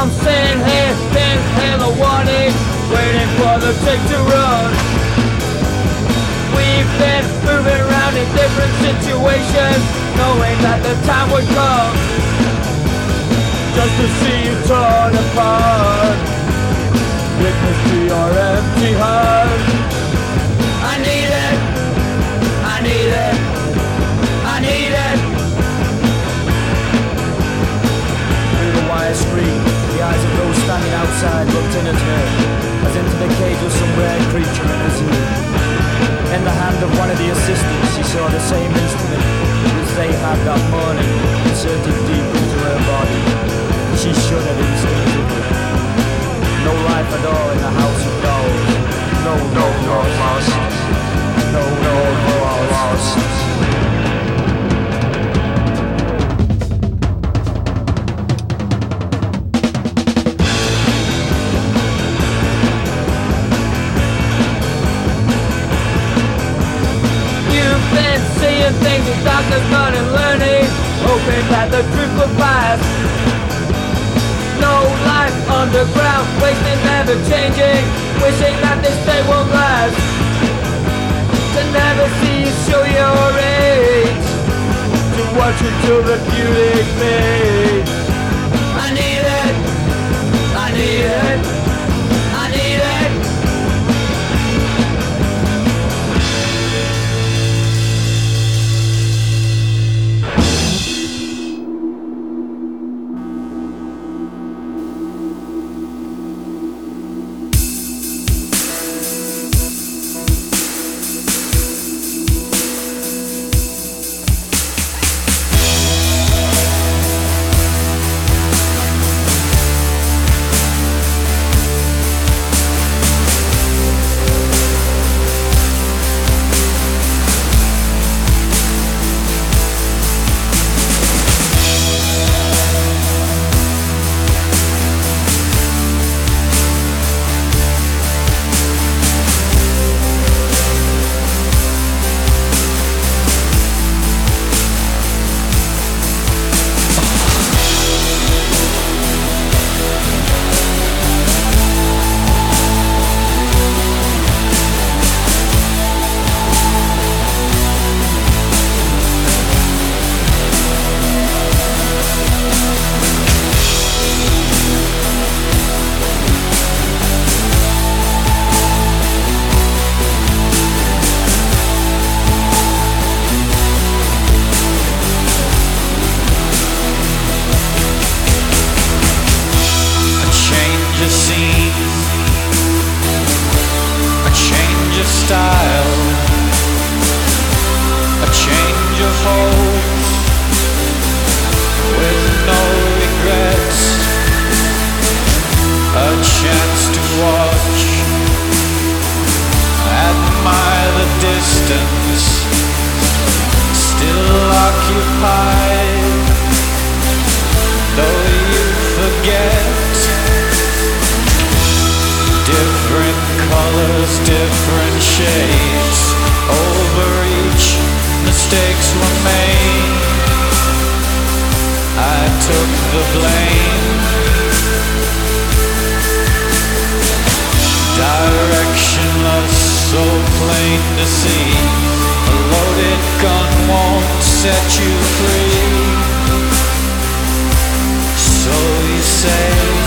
I'm sitting here in hella warning, waiting for the tick to run. We've been moving around in different situations, knowing that the time would come. Just to see you torn apart, witness to your empty heart. I need it, I need it, I need it. Through the wire screen eyes of those standing outside looked in at her, as into the cage of some rare creature in a zoo. In the hand of one of the assistants, she saw the same instrument as they had that morning, inserted deep into her body. She shuddered instinctively. No life at all in the house of dolls. No, no, no, lost. No, no, no, lost. Things that doctors not in learning, hoping that the truth will pass. No life underground, wasting, never changing, wishing that this day won't last. To never see you show your age, to watch you till the beauty fades. So plain to see. A loaded gun won't set you free. So you say.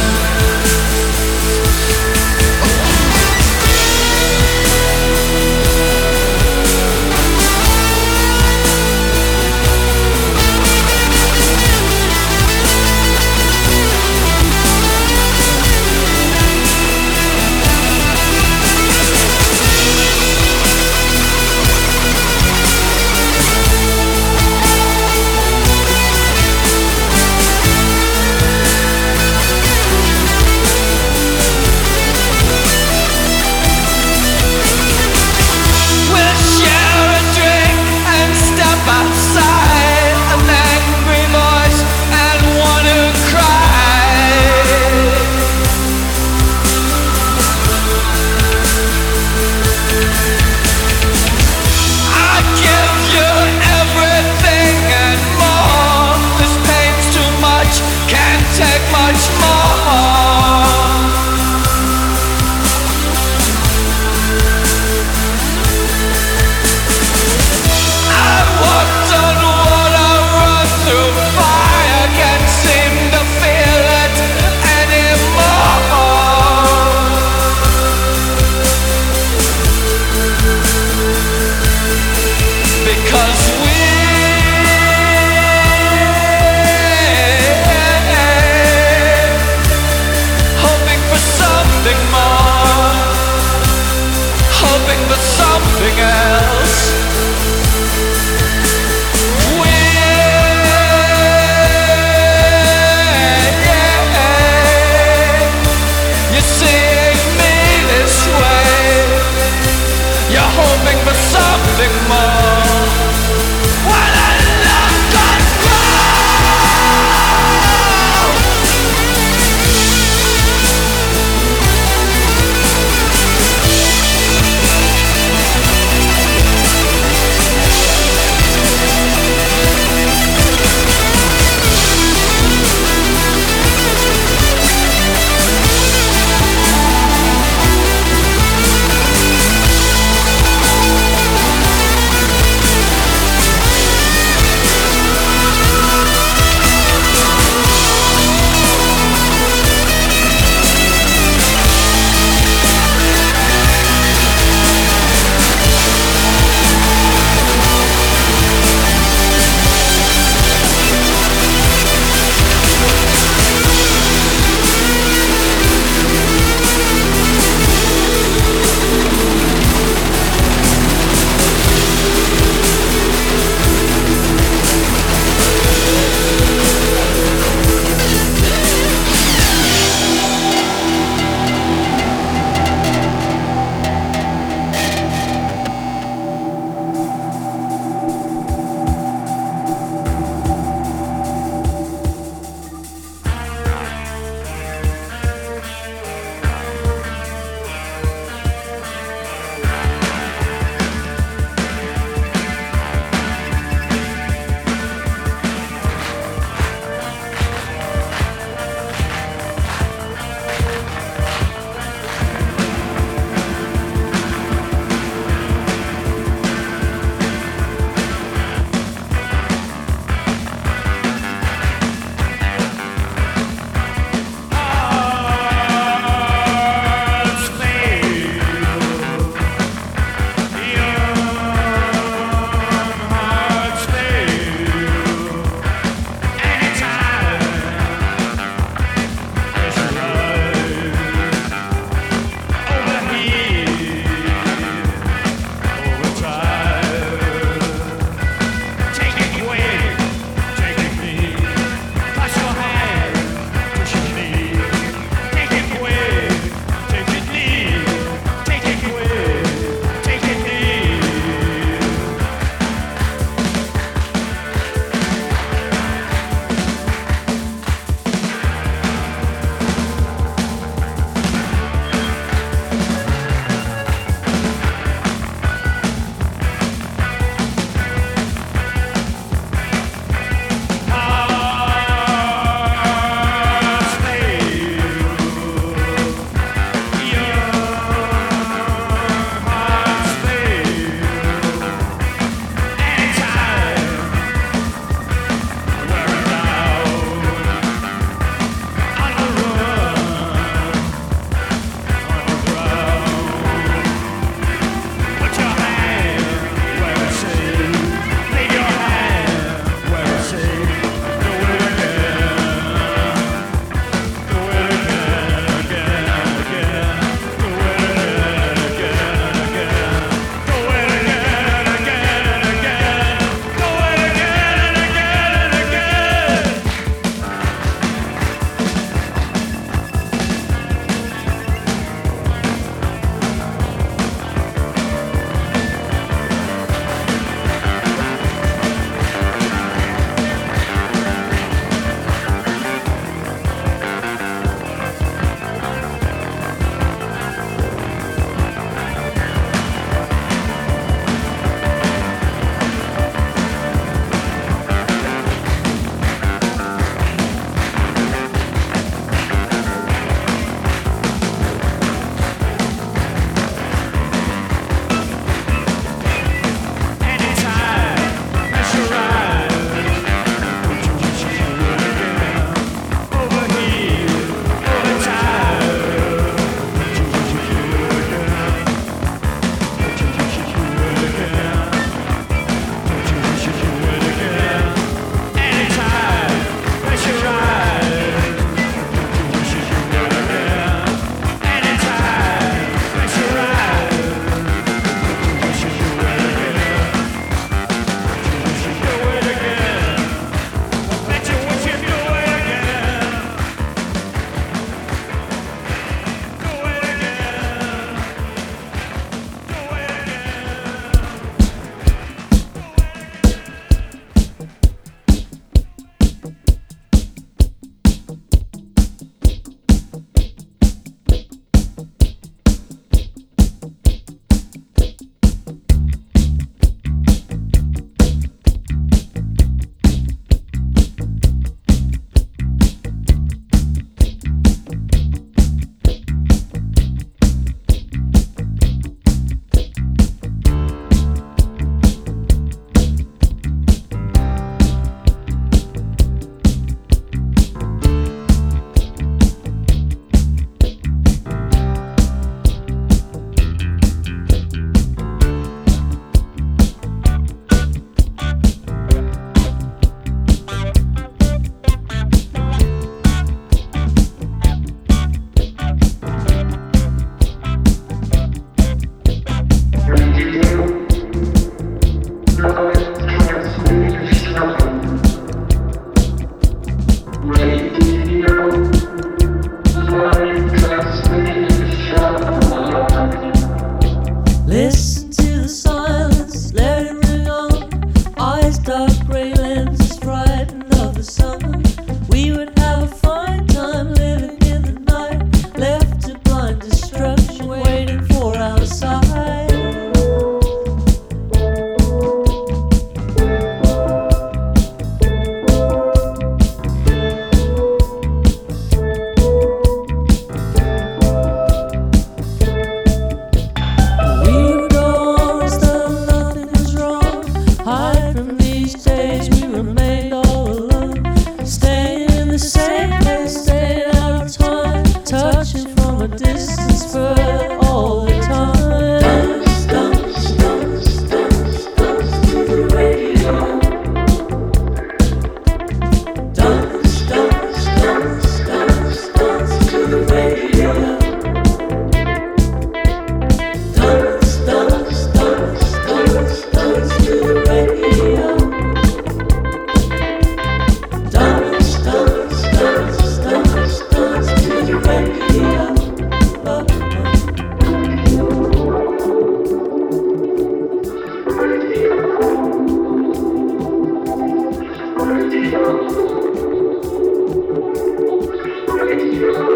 No, I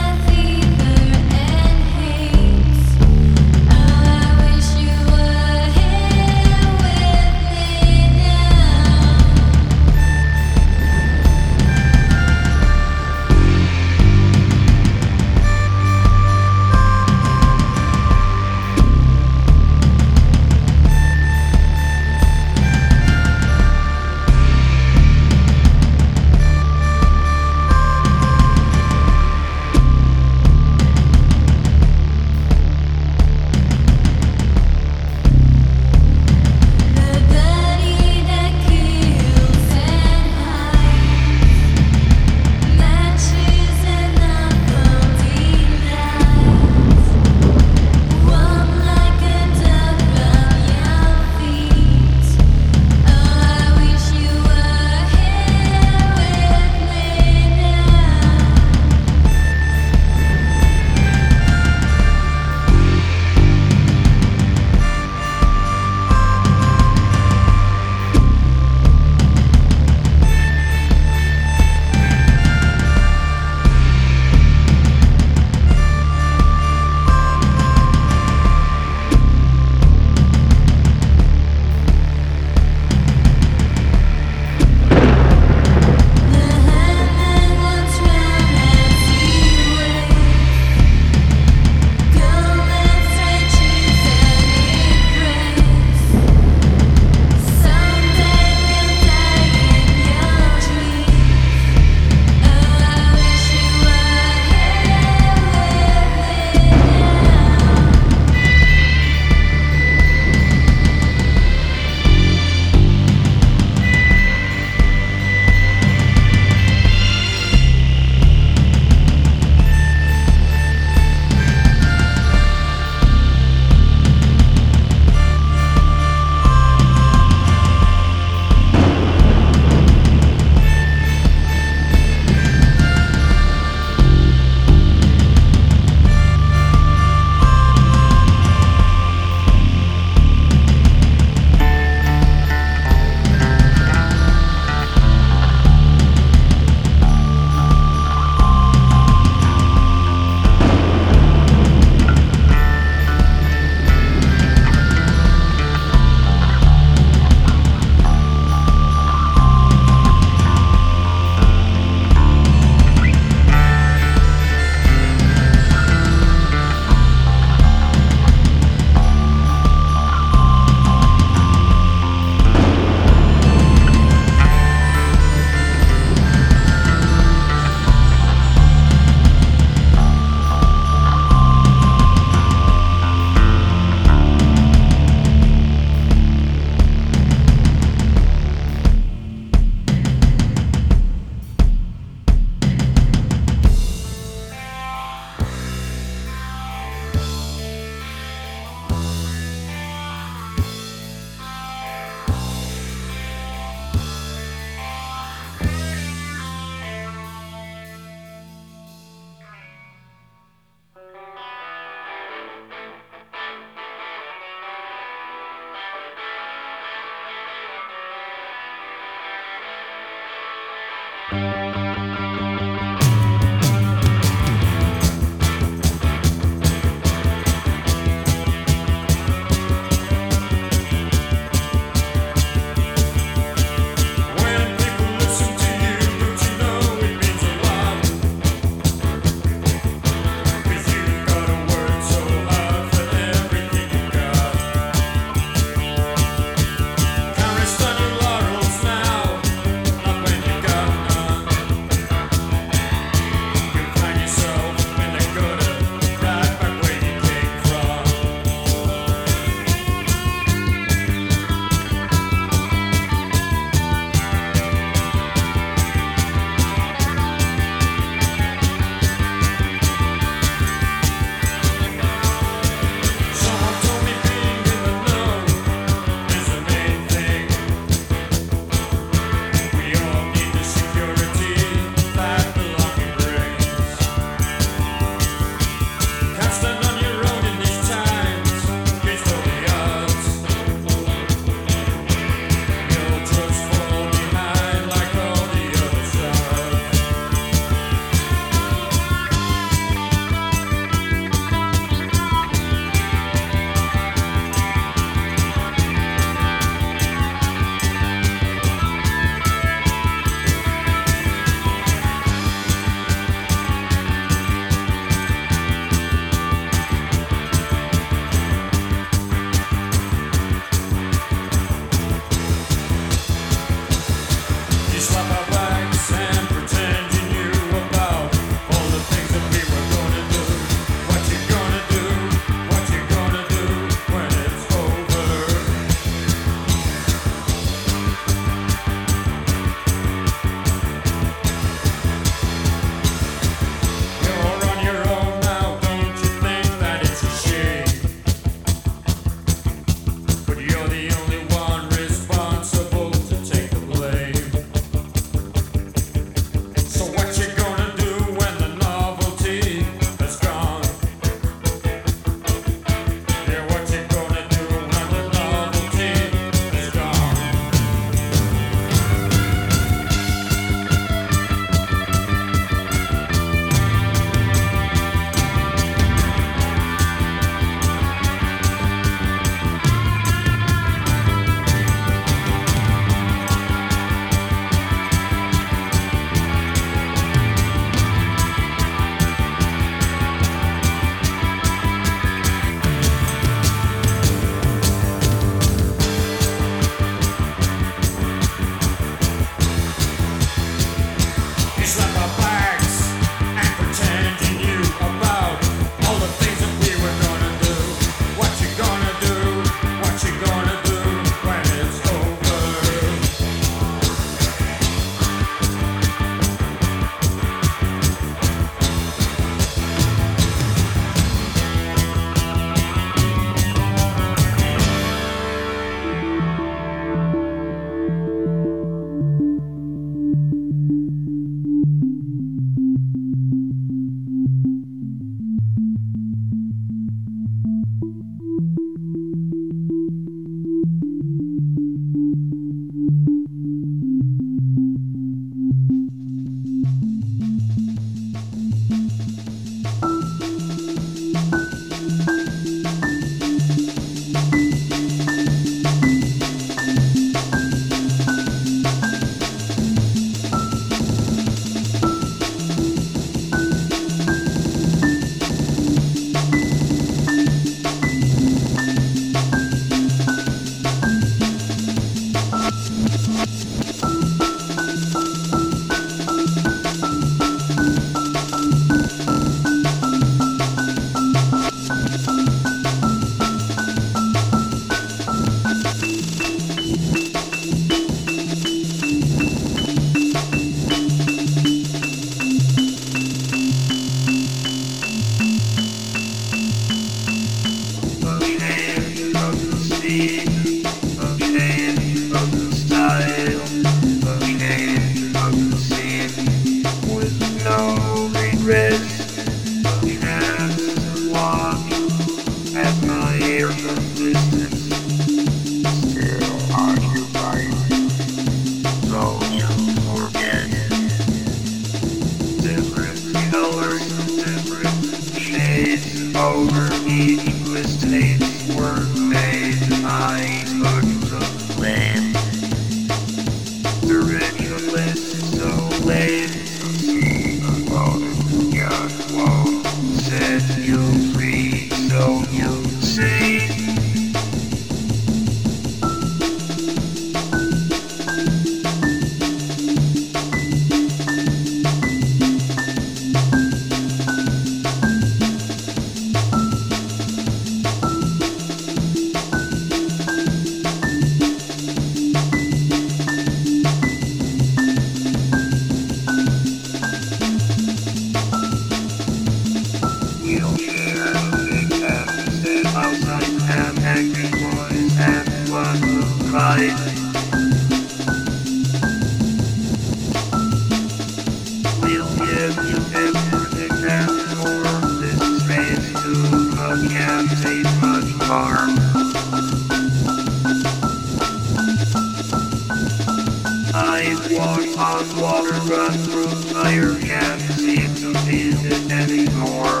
eyes walk on water, run through fire, can't seem to feel it anymore.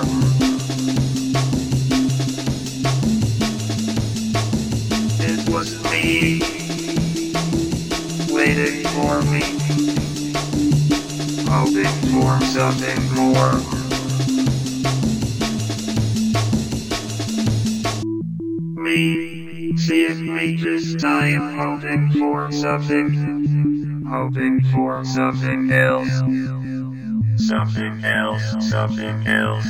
It was me, waiting for me, hoping for something more. me, seeing me just dying, hoping for something hoping for something else. Something else, something else.